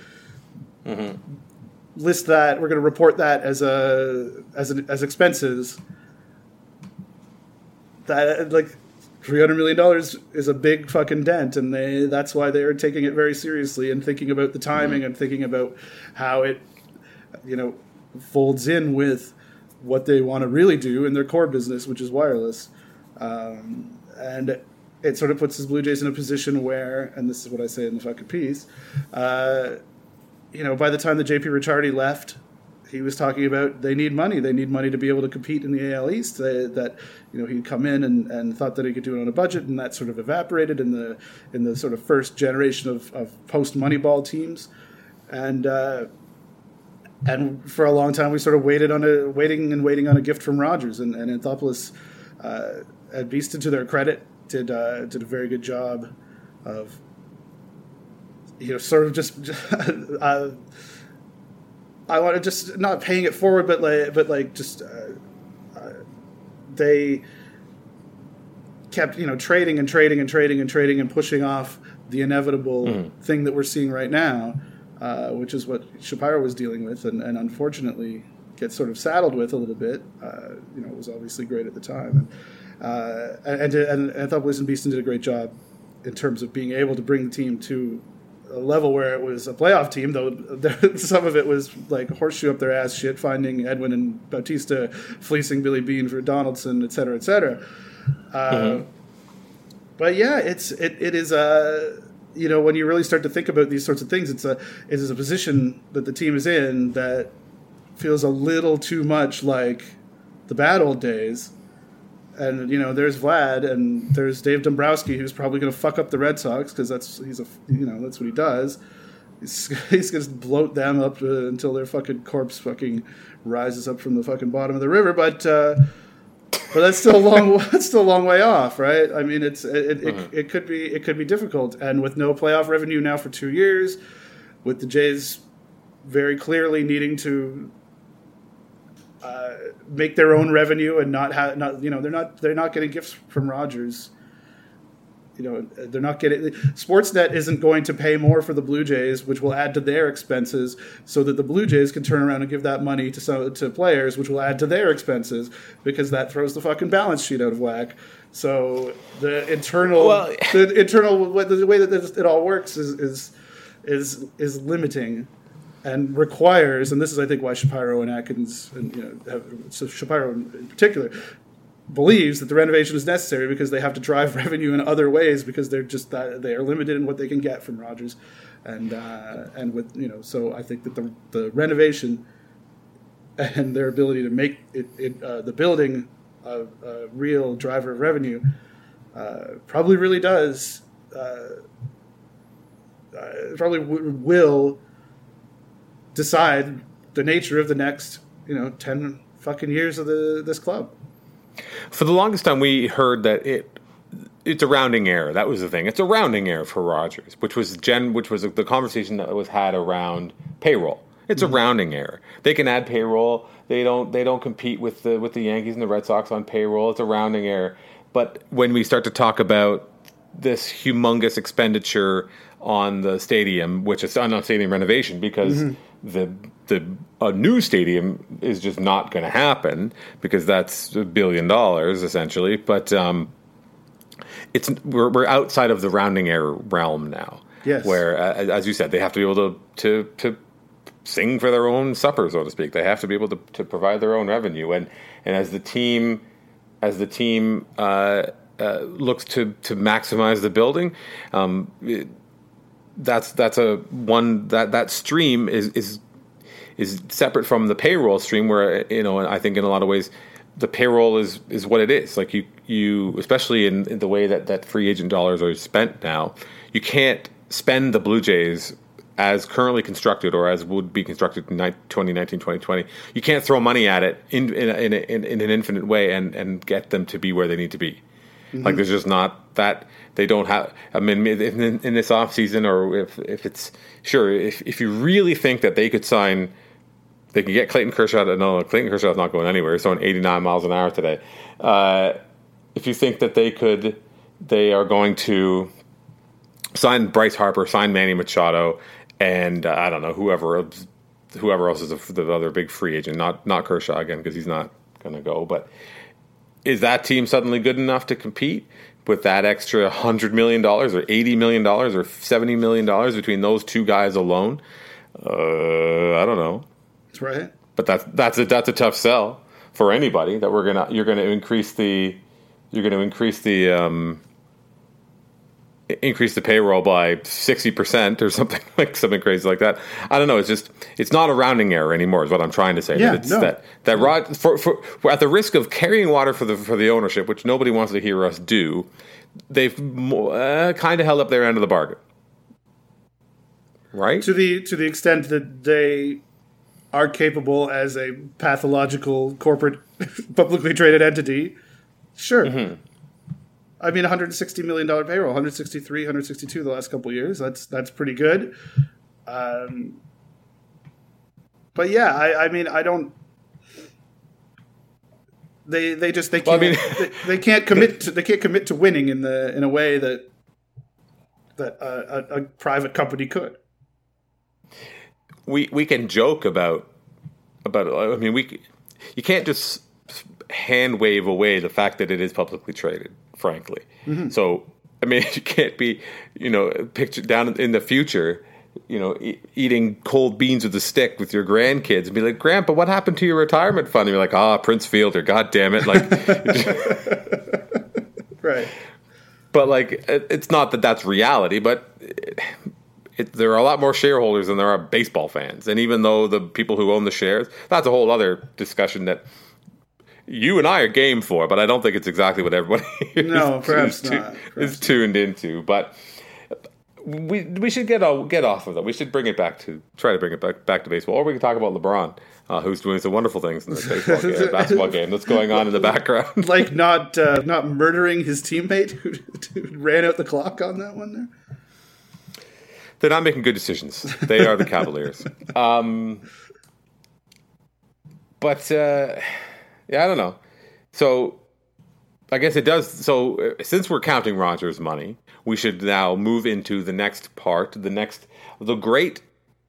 list that. We're going to report that as a as an, as expenses. That like 300 million dollars is a big fucking dent and they that's why they're taking it very seriously and thinking about the timing and thinking about how it you know folds in with what they want to really do in their core business which is wireless um, and it sort of puts the blue jays in a position where and this is what i say in the fucking piece uh, you know, by the time the JP Ricciardi left, he was talking about they need money. They need money to be able to compete in the AL East. They, that you know he'd come in and, and thought that he could do it on a budget, and that sort of evaporated in the in the sort of first generation of, of post Moneyball teams, and uh, and for a long time we sort of waited on a waiting and waiting on a gift from Rogers and, and Anthopoulos, uh, at Beeston to their credit did uh, did a very good job of you know sort of just uh, I want to just not paying it forward but like but like just uh, uh, they kept you know trading and trading and trading and trading and pushing off the inevitable mm. thing that we're seeing right now uh, which is what Shapiro was dealing with, and, and, unfortunately gets sort of saddled with a little bit. Uh, you know, it was obviously great at the time, and uh, and, and, and I thought and Beeston did a great job in terms of being able to bring the team to a level where it was a playoff team, though there, some of it was like horseshoe up their ass shit, finding Edwin and Bautista fleecing Billy Beane for Donaldson, et cetera, et cetera. Uh, mm-hmm. But yeah, it's it, it is a you know, when you really start to think about these sorts of things, it's a it is a position that the team is in that feels a little too much like the bad old days. And you know, there's Vlad, and there's Dave Dombrowski, who's probably going to fuck up the Red Sox because that's he's a you know that's what he does. He's, he's going to bloat them up uh, until their fucking corpse fucking rises up from the fucking bottom of the river. But uh, but that's still a long that's still a long way off, right? I mean, it's it, it, it, mm-hmm. it, could be it could be difficult, and with no playoff revenue now for two years, with the Jays very clearly needing to uh, make their own revenue and not have not you know they're not they're not getting gifts from Rogers you know they're not getting sportsnet isn't going to pay more for the blue jays which will add to their expenses so that the blue jays can turn around and give that money to some to players which will add to their expenses because that throws the fucking balance sheet out of whack. So the internal well, the internal the way that it all works is is is is limiting and requires, and this is, I think, why Shapiro and Atkins, and you know, have, so Shapiro in particular, believes that the renovation is necessary because they have to drive revenue in other ways because they're just that they are limited in what they can get from Rogers, and uh, and with you know so I think that the the renovation and their ability to make it, it uh, the building a, a, real driver of revenue uh, probably really does uh, uh, probably w- will decide the nature of the next you know ten fucking years of the this club. For the longest time, we heard that it it's a rounding error. That was the thing. It's a rounding error for Rogers, which was Gen, which was the conversation that was had around payroll. It's mm-hmm. a rounding error. They can add payroll. They don't. They don't compete with the with the Yankees and the Red Sox on payroll. It's a rounding error. But when we start to talk about this humongous expenditure on the stadium, which is on stadium renovation, because mm-hmm the the a new stadium is just not going to happen because that's a billion dollars essentially. But um, it's we're we're outside of the rounding error realm now. Yes. Where, uh, as you said, they have to be able to to to sing for their own supper, so to speak. They have to be able to, to provide their own revenue, and and as the team as the team uh, uh, looks to to maximize the building. Um, it, that's that's a one that that stream is is is separate from the payroll stream where you know I think in a lot of ways the payroll is is what it is. Like you you especially in, in the way that that free agent dollars are spent now you can't spend the Blue Jays as currently constructed or as would be constructed in 2019 2020 you can't throw money at it in in, in, in, in an infinite way and and get them to be where they need to be mm-hmm. like there's just not that they don't have. I mean, in, in this off season, or if if it's sure, if if you really think that they could sign, they can get Clayton Kershaw. No, Clayton Kershaw is not going anywhere. He's throwing 89 miles an hour today. Uh, if you think that they could, they are going to sign Bryce Harper, sign Manny Machado, and uh, I don't know whoever whoever else is a, the other big free agent. Not not Kershaw again because he's not going to go, but. Is that team suddenly good enough to compete? with that extra hundred million dollars or eighty million dollars or seventy million dollars between those two guys alone, uh, I don't know. That's right. But that's that's a that's a tough sell for anybody that we're gonna you're gonna increase the you're gonna increase the um, increase the payroll by 60% or something like something crazy like that. I don't know. It's just, it's not a rounding error anymore is what I'm trying to say. Yeah, that it's no. that, that Rod, for, for, for, at the risk of carrying water for the, for the ownership, which nobody wants to hear us do, they've uh, kind of held up their end of the bargain. Right? To the, to the extent that they are capable as a pathological corporate publicly traded entity, sure. Mm-hmm. I mean, 160 million dollar payroll, 163, 162 the last couple years. That's that's pretty good. Um, but yeah, I, I mean, I don't. They they just they can't well, I mean, they, they, can't commit to they can't commit to winning in the in a way that that a, a, a private company could. We we can joke about about I mean we you can't just hand wave away the fact that it is publicly traded frankly. Mm-hmm. So I mean, you can't be, you know, picture down in the future, you know, e- eating cold beans with a stick with your grandkids and be like, "Grandpa, what happened to your retirement fund?" And you're like, "Ah, oh, Prince Fielder, god damn it!" Like, right. But like, it's not that that's reality, but. It, it, there are a lot more shareholders than there are baseball fans, and even though the people who own the shares, that's a whole other discussion that you and I are game for, but I don't think it's exactly what everybody no, is, perhaps is, not, perhaps is tuned into. But we we should get get off of that. We should bring it back to try to bring it back back to baseball, or we can talk about LeBron, uh, who's doing some wonderful things in the baseball game, basketball game that's going on in the background, like not uh, not murdering his teammate who, who ran out the clock on that one there. They're not making good decisions. They are the Cavaliers. Um, but. Uh, yeah, I don't know. So I guess it does. So uh, since we're counting Rogers' money, we should now move into the next part, the next, the great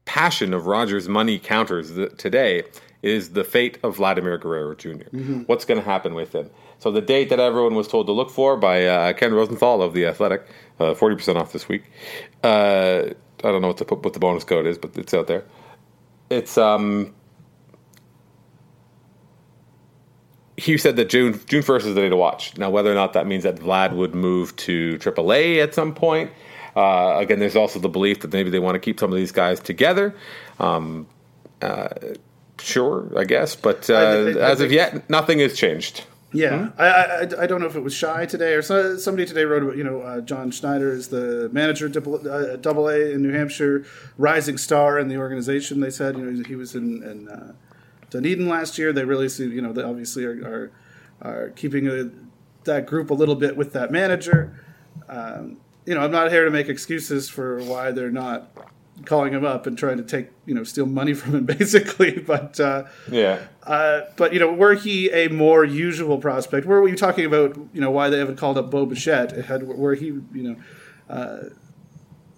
passion of Rogers' money counters today is the fate of Vladimir Guerrero junior mm-hmm. What's going to happen with him? So the date that everyone was told to look for by uh, Ken Rosenthal of the Athletic, uh, forty uh, percent off this week. Uh, I don't know what the what the bonus code is, but it's out there. It's um, Hugh said that June June first is the day to watch. Now, whether or not that means that Vlad would move to AAA at some point, uh, again, there's also the belief that maybe they want to keep some of these guys together. Um, uh, sure, I guess, but uh, I, I, I as of yet, nothing has changed. Yeah, hmm? I, I, I don't know if it was Shi today or somebody today wrote about you know uh, John Schneider is the manager double, uh, double A in New Hampshire, rising star in the organization. They said you know he was in, in uh, Dunedin last year. They really see, you know, they obviously are are, are keeping a, that group a little bit with that manager. Um, you know, I'm not here to make excuses for why they're not calling him up and trying to take you know steal money from him basically but uh, yeah uh, but you know were he a more usual prospect were you talking about you know why they haven't called up Bo Bichette had where he you know uh,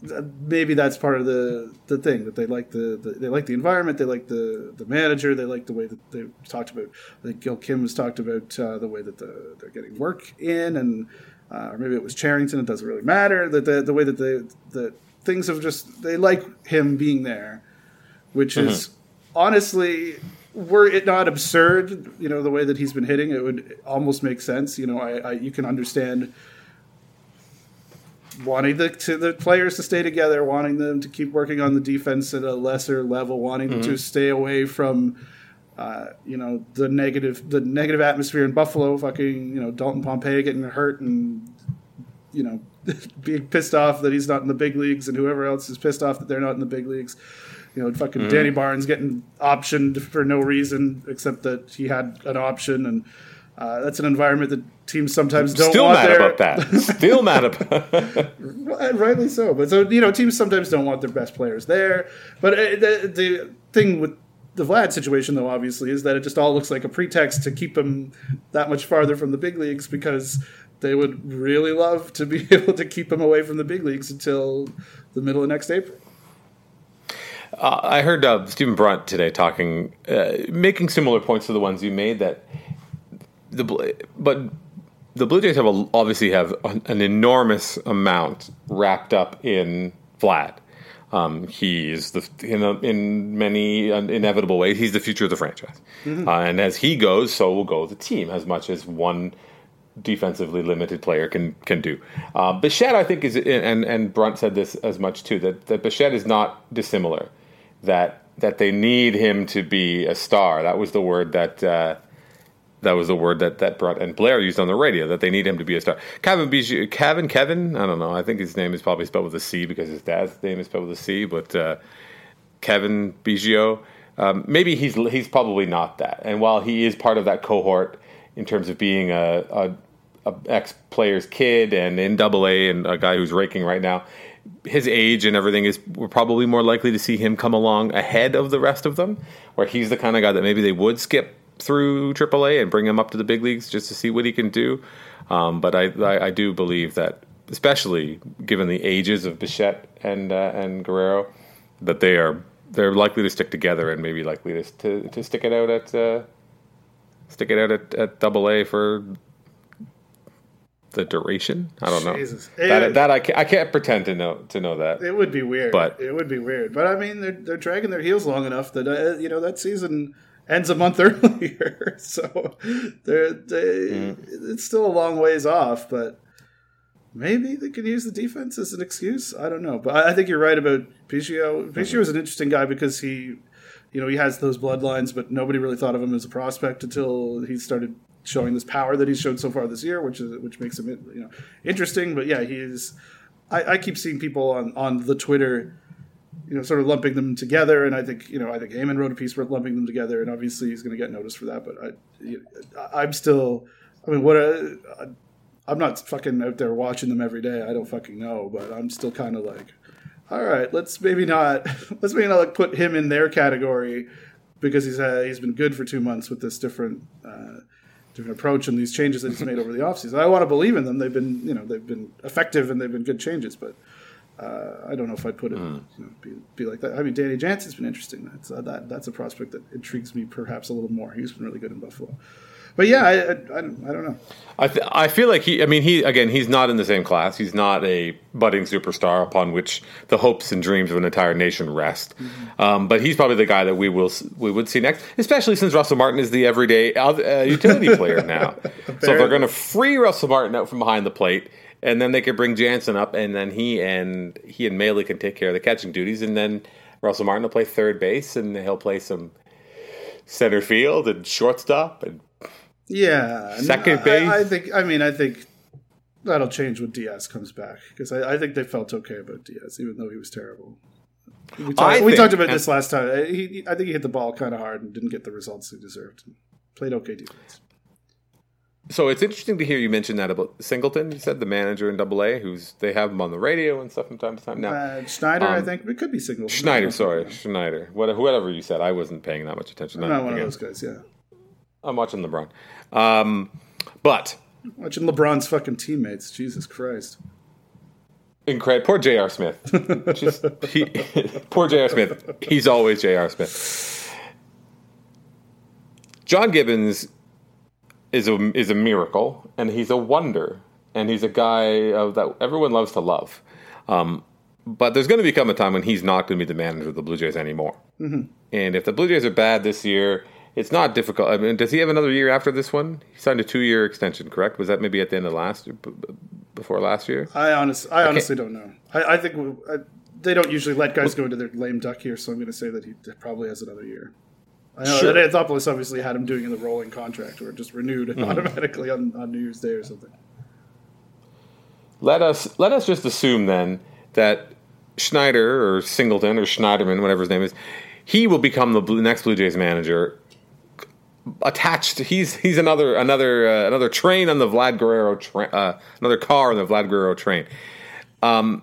maybe that's part of the the thing that they like the, the, they like the environment they like the the manager they like the way that they talked about I think Gil Kim has talked about uh, the way that the, they're getting work in and uh, or maybe it was Charrington. it doesn't really matter that the, the way that they that things have just they like him being there which mm-hmm. is honestly were it not absurd you know the way that he's been hitting it would almost make sense you know I, I you can understand wanting the to the players to stay together, wanting them to keep working on the defense at a lesser level, wanting mm-hmm. them to stay away from. Uh, you know the negative the negative atmosphere in Buffalo, fucking you know Dalton Pompey getting hurt and you know being pissed off that he's not in the big leagues and whoever else is pissed off that they're not in the big leagues. You know, fucking mm-hmm. Danny Barnes getting optioned for no reason except that he had an option and uh, that's an environment that teams sometimes don't Still want mad their... about that. Still mad about. Rightly so, but so you know, teams sometimes don't want their best players there. But uh, the the thing with the Vlad situation, though, obviously, is that it just all looks like a pretext to keep him that much farther from the big leagues because they would really love to be able to keep him away from the big leagues until the middle of next April. Uh, I heard uh, Stephen Brunt today talking, uh, making similar points to the ones you made that the but the Blue Jays have a, obviously have an enormous amount wrapped up in Vlad. Um, he's the in, a, in many inevitable ways he's the future of the franchise, mm-hmm. uh, and as he goes, so will go the team. As much as one defensively limited player can can do. Uh, Bichette, I think, is and and Brunt said this as much too that that Bichette is not dissimilar. That that they need him to be a star. That was the word that. Uh, that was the word that that Brunt and Blair used on the radio that they need him to be a star. Kevin Biggio, Kevin Kevin, I don't know. I think his name is probably spelled with a C because his dad's name is spelled with a C. But uh, Kevin Biggio, Um, maybe he's he's probably not that. And while he is part of that cohort in terms of being a, a, a ex player's kid and in Double A and a guy who's raking right now, his age and everything is we're probably more likely to see him come along ahead of the rest of them, where he's the kind of guy that maybe they would skip through AAA and bring him up to the big leagues just to see what he can do. Um, but I, I, I do believe that, especially given the ages of Bichette and uh, and Guerrero, that they are they're likely to stick together and maybe likely to to, to stick it out at uh, stick it out at, at Double A for the duration. I don't Jesus. know that It- that I can't, I can't pretend to know to know that. It would be weird, But- it would be weird. But I mean, they're they're dragging their heels long enough that uh, you know that season ends a month earlier, so they're they, hmm. it's still a long ways off. But maybe they can use the defense as an excuse. I don't know, but I, I think you're right about Biggio. Biggio hmm. is an interesting guy because he, you know, he has those bloodlines, but nobody really thought of him as a prospect until he started showing this power that he's showed so far this year, which is which makes him you know interesting. But yeah, he's. I, I keep seeing people on on the Twitter, you know, sort of lumping them together, and I think you know I think Eamon wrote a piece about lumping them together, and obviously he's going to get noticed for that. But I, I'm still. I mean, what a. I'm not fucking out there watching them every day. I don't fucking know, but I'm still kind of like, all right, let's maybe not let's maybe not like put him in their category because he's uh, he's been good for two months with this different uh, different approach and these changes that he's made over the offseason. I want to believe in them. They've been you know they've been effective and they've been good changes, but uh, I don't know if I'd put it you know, be, be like that. I mean, Danny Jansen's been interesting. That's uh, that that's a prospect that intrigues me perhaps a little more. He's been really good in Buffalo. But yeah, I, I, I, don't, I don't know. I th- I feel like he. I mean, he again. He's not in the same class. He's not a budding superstar upon which the hopes and dreams of an entire nation rest. Um, but he's probably the guy that we will we would see next, especially since Russell Martin is the everyday uh, utility player now. so if they're going to free Russell Martin out from behind the plate, and then they could bring Jansen up, and then he and he and Maile can take care of the catching duties, and then Russell Martin will play third base, and he'll play some center field and shortstop and Yeah, Second base? I, I think. I mean, I think that'll change when Diaz comes back because I, I think they felt okay about Diaz, even though he was terrible. We, talked- I we think- talked about this last time. He, he- I think he hit the ball kind of hard and didn't get the results he deserved. Played okay defense. So it's interesting to hear you mention that about Singleton. You said the manager in Double A, who's they have him on the radio and stuff from time to time. Now Uh, Schneider, I Um, think it could be Singleton. Schneider, sorry, Schneider, what, whoever you said, I wasn't paying that much attention. I'm not one of those guys. Yeah, I'm watching LeBron, um, but watching LeBron's fucking teammates. Jesus Christ. incredible. Poor J.R. Smith. Just he, poor J.R. Smith. He's always J.R. Smith. John Gibbons is a is a miracle, and he's a wonder, and he's a guy uh, that everyone loves to love. Um, but there's going to become a time when he's not going to be the manager of the Blue Jays anymore. And if the Blue Jays are bad this year, it's not difficult. I mean, does he have another year after this one? He signed a two year extension, correct? Was that maybe at the end of last before last year? I honest, I honestly don't know. I, I think we- I, they don't usually let guys go into their lame duck here, so I'm going to say that he probably has another year. I know Sure. Anthopoulos obviously had him doing in the rolling contract, or just renewed Mm-hmm. automatically on, on New Year's Day or something. Let us let us just assume then that Schneider or Singleton or Schneiderman, whatever his name is, he will become the Blue, next Blue Jays manager. Attached, he's he's another another uh, another train on the Vlad Guerrero train, uh, another car on the Vlad Guerrero train. Um,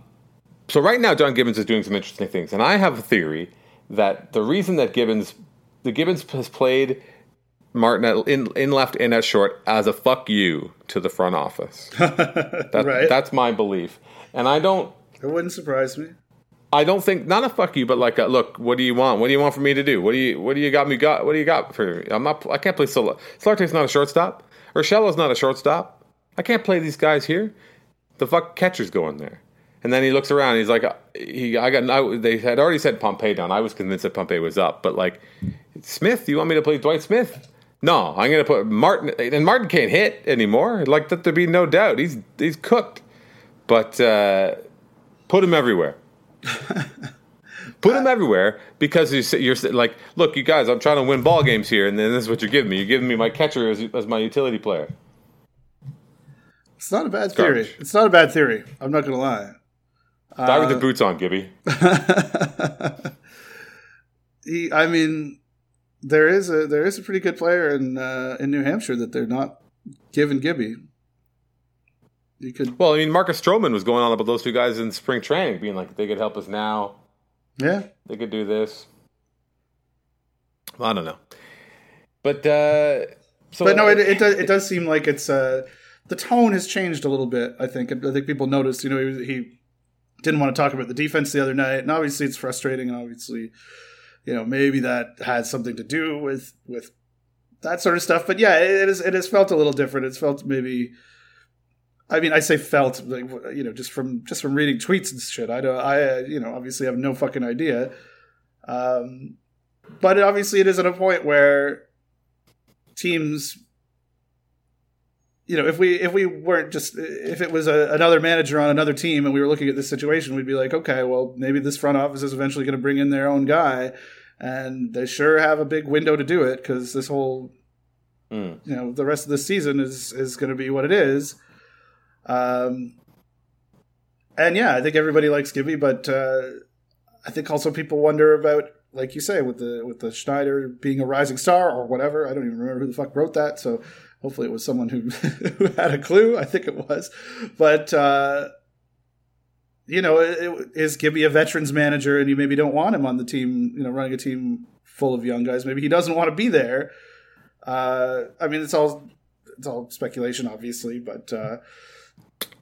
so right now, John Gibbons is doing some interesting things, and I have a theory that the reason that Gibbons, the Gibbons has played Martin at, in in left and at short as a fuck you to the front office. That, Right. That's my belief, and I don't. It wouldn't surprise me. I don't think not a fuck you, but like a, look. What do you want? What do you want for me to do? What do you What do you got me got? What do you got for me? I'm not. I can't play Sol- Solarte's not a shortstop. Urshela's not a shortstop. I can't play these guys here. The fuck catcher's going there. And then he looks around. He's like, he. I got. I, they had already said Pompey down. I was convinced that Pompey was up, but like, Smith. You want me to play Dwight Smith? No, I'm going to put Martin. And Martin can't hit anymore. Like that, there be no doubt. He's he's cooked. But uh, put him everywhere. Put him everywhere because you're, you're like, look, you guys, I'm trying to win ball games here, and then this is what you're giving me. You're giving me my catcher as, as my utility player. It's not a bad theory. garbage. It's not a bad theory. I'm not going to lie. Die with the boots on, Gibby. He, I mean, there is a there is a pretty good player in uh, in New Hampshire that they're not giving Gibby. You could, Well, I mean, Marcus Stroman was going on about those two guys in spring training, being like they could help us now. yeah, They could do this. I don't know, but uh, so but no, it it does, it does seem like it's uh, the tone has changed a little bit. I think I think people noticed. You know, he, he didn't want to talk about the defense the other night, and obviously it's frustrating. And obviously, you know, maybe that had something to do with with that sort of stuff. But yeah, it, it is it has felt a little different. It's felt maybe. I mean, I say felt like you know just from just from reading tweets and shit. I don't. I uh, you know obviously have no fucking idea. Um, but obviously it is at a point where teams you know if we if we weren't just if it was a, another manager on another team and we were looking at this situation we'd be like okay well maybe this front office is eventually going to bring in their own guy and they sure have a big window to do it because this whole Mm. you know the rest of the season is is going to be what it is um and yeah i think everybody likes gibby but uh i think also people wonder about like you say with the with the schneider being a rising star or whatever i don't even remember who the fuck wrote that so hopefully it was someone who who had a clue i think it was but uh you know it, it, is gibby a veterans manager and you maybe don't want him on the team you know running a team full of young guys maybe he doesn't want to be there uh, I mean, it's all it's all speculation, obviously, but uh,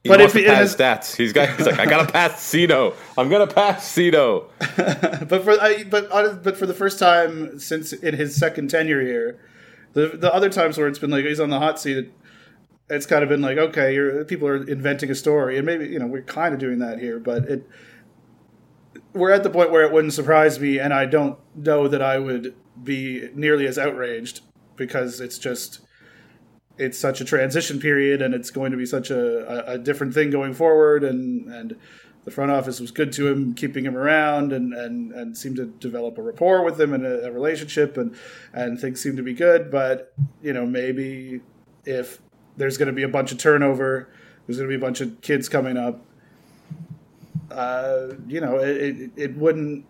He but wants if pass has- stats, he's got. He's like, I gotta pass Cito. I'm gonna pass Cito. but for I, but but for the first time since in his second tenure here, the the other times where it's been like he's on the hot seat, it's kind of been like okay, you're, people are inventing a story, and maybe you know we're kind of doing that here, but it we're at the point where it wouldn't surprise me, and I don't know that I would be nearly as outraged because it's just it's such a transition period and it's going to be such a, a, a different thing going forward and and the front office was good to him keeping him around and and, and seemed to develop a rapport with him and a, a relationship and and things seemed to be good. But you know maybe if there's going to be a bunch of turnover there's going to be a bunch of kids coming up uh, you know it, it, it wouldn't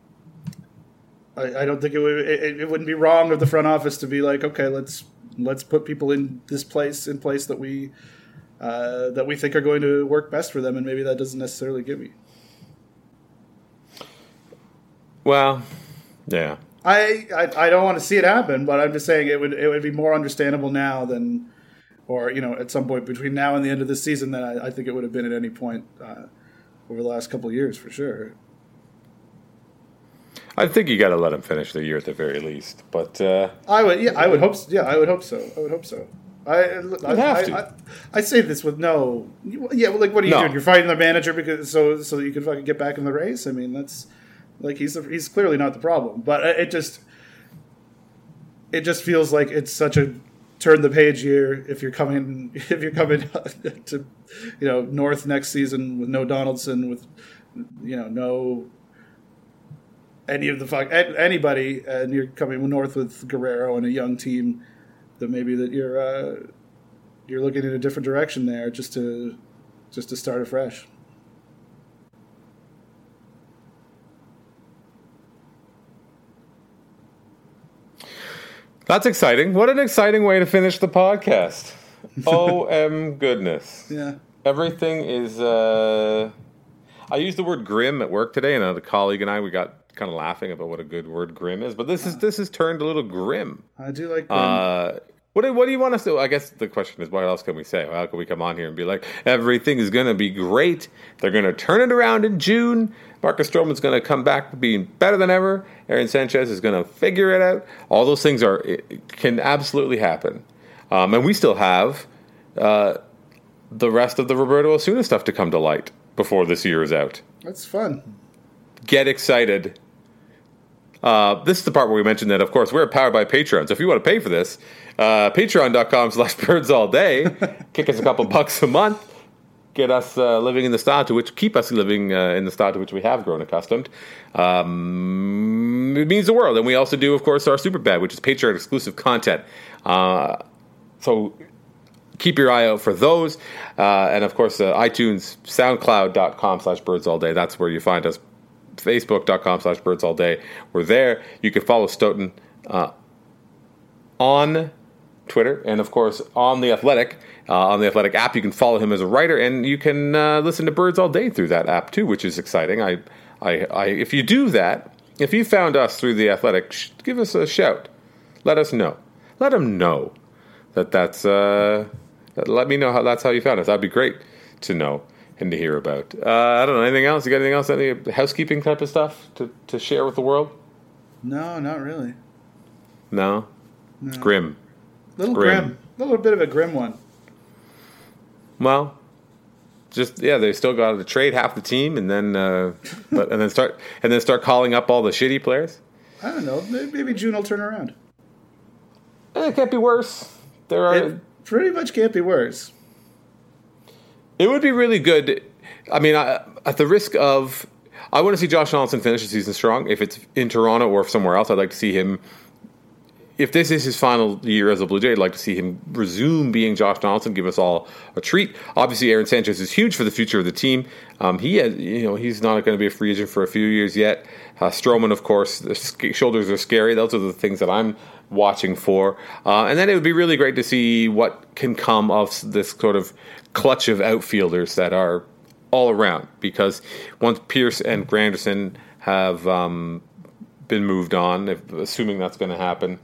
I, I don't think it would it, it wouldn't be wrong of the front office to be like okay let's let's put people in this place in place that we uh, that we think are going to work best for them and maybe that doesn't necessarily give me Well, yeah. I, I I don't want to see it happen but I'm just saying it would it would be more understandable now than or you know at some point between now and the end of the season than I, I think it would have been at any point uh, over the last couple of years for sure I think you got to let him finish the year at the very least. But uh, I would, yeah, I would hope. So. Yeah, I would hope so. I would hope so. I, I, have I, to. I, I say this with no, yeah. Well, like, what are you No. doing? You're fighting the manager because so so that you can fucking get back in the race. I mean, that's like he's he's clearly not the problem, but it just it just feels like it's such a turn the page year if you're coming if you're coming to you know north next season with no Donaldson with you know no any of the fuck anybody, and you're coming north with Guerrero and a young team, that maybe that you're uh, you're looking in a different direction there, just to just to start afresh. That's exciting. What an exciting way to finish the podcast. oh, m goodness. Yeah, Everything is. Uh, I used the word grim at work today, and a colleague and I we got kind of laughing about what a good word grim is. But this is this has turned a little grim. I do like. Uh, what do, what do you want us to? I guess the question is, what else can we say? How can we come on here and be like, everything is going to be great? They're going to turn it around in June. Marcus Stroman's going to come back being better than ever. Aaron Sanchez is going to figure it out. All those things are can absolutely happen, um, and we still have uh, the rest of the Roberto Osuna stuff to come to light before this year is out that's fun. get excited. Uh, this is the part where we mentioned that, of course, we're powered by Patreon. So if you want to pay for this, uh, patreon.com slash birds all day, kick us a couple bucks a month, get us uh, living in the style to which, keep us living uh, in the style to which we have grown accustomed. Um, it means the world. And we also do, of course, our super bad, which is Patreon exclusive content. Uh, so keep your eye out for those. Uh, and of course, uh, iTunes, SoundCloud.com slash birds all day. That's where you find us. Facebook.com slash birds all day. We're there. You can follow Stoeten on Twitter, and of course on the Athletic. Uh, on the Athletic app, you can follow him as a writer, and you can uh, listen to Birds all day through that app too, which is exciting. I, I, I, if you do that, if you found us through the Athletic, sh- give us a shout. Let us know. Let them know that that's. Uh, let me know how that's how you found us. That'd be great to know and to hear about. Uh, I don't know anything else. You got anything else? Any housekeeping type of stuff to, to share with the world? No, not really. No. It's grim. Little Grim. grim. A little bit of a grim one. Well, just yeah, they still got to trade half the team, and then uh, but and then start and then start calling up all the shitty players. I don't know. Maybe June will turn around. Eh, it can't be worse. There are. It pretty much can't be worse. It would be really good. I mean, I, at the risk of, I want to see Josh Donaldson finish the season strong. If it's in Toronto or somewhere else, I'd like to see him. If this is his final year as a Blue Jay, I'd like to see him resume being Josh Donaldson, give us all a treat. Obviously, Aaron Sanchez is huge for the future of the team. Um, he has, you know, he's not going to be a free agent for a few years yet. Uh, Stroman, of course, the shoulders are scary. Those are the things that I'm watching for. Uh, and then it would be really great to see what can come of this sort of clutch of outfielders that are all around. Because once Pearce and Granderson have um, been moved on, if, assuming that's going to happen,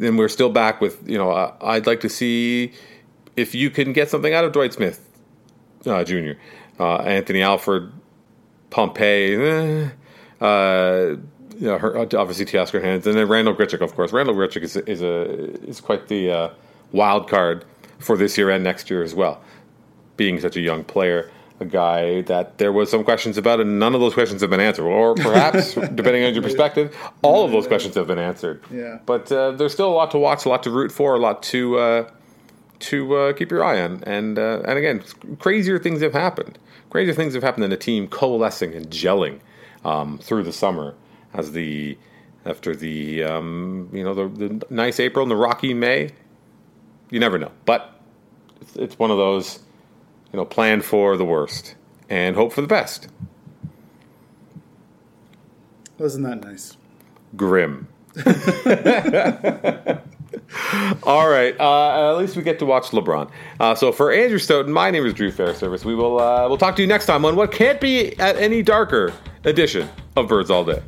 then we're still back with, you know, uh, I'd like to see if you can get something out of Dwight Smith uh, Jr., uh, Anthony Alford, Pompey, eh, uh, you know, her, obviously Teoscar Hands, and then Randal Grichuk, of course. Randal Grichuk is, is a is quite the uh, wild card for this year and next year as well, being such a young player. A guy that there was some questions about, and none of those questions have been answered. Or perhaps, depending on your perspective, all of those questions have been answered. Yeah. But uh, there's still a lot to watch, a lot to root for, a lot to uh, to uh, keep your eye on. And uh, and again, crazier things have happened. Crazier things have happened than a team coalescing and gelling um, through the summer as the after the um, you know the, the nice April and the rocky May. You never know, but it's, it's one of those you know plan for the worst and hope for the best. Wasn't that nice? Grim. All right. Uh, at least we get to watch LeBron. Uh, so for Andrew Stoeten, my name is Drew Fairservice. We will uh, we'll talk to you next time on what can't be at any darker edition of Birds All Day.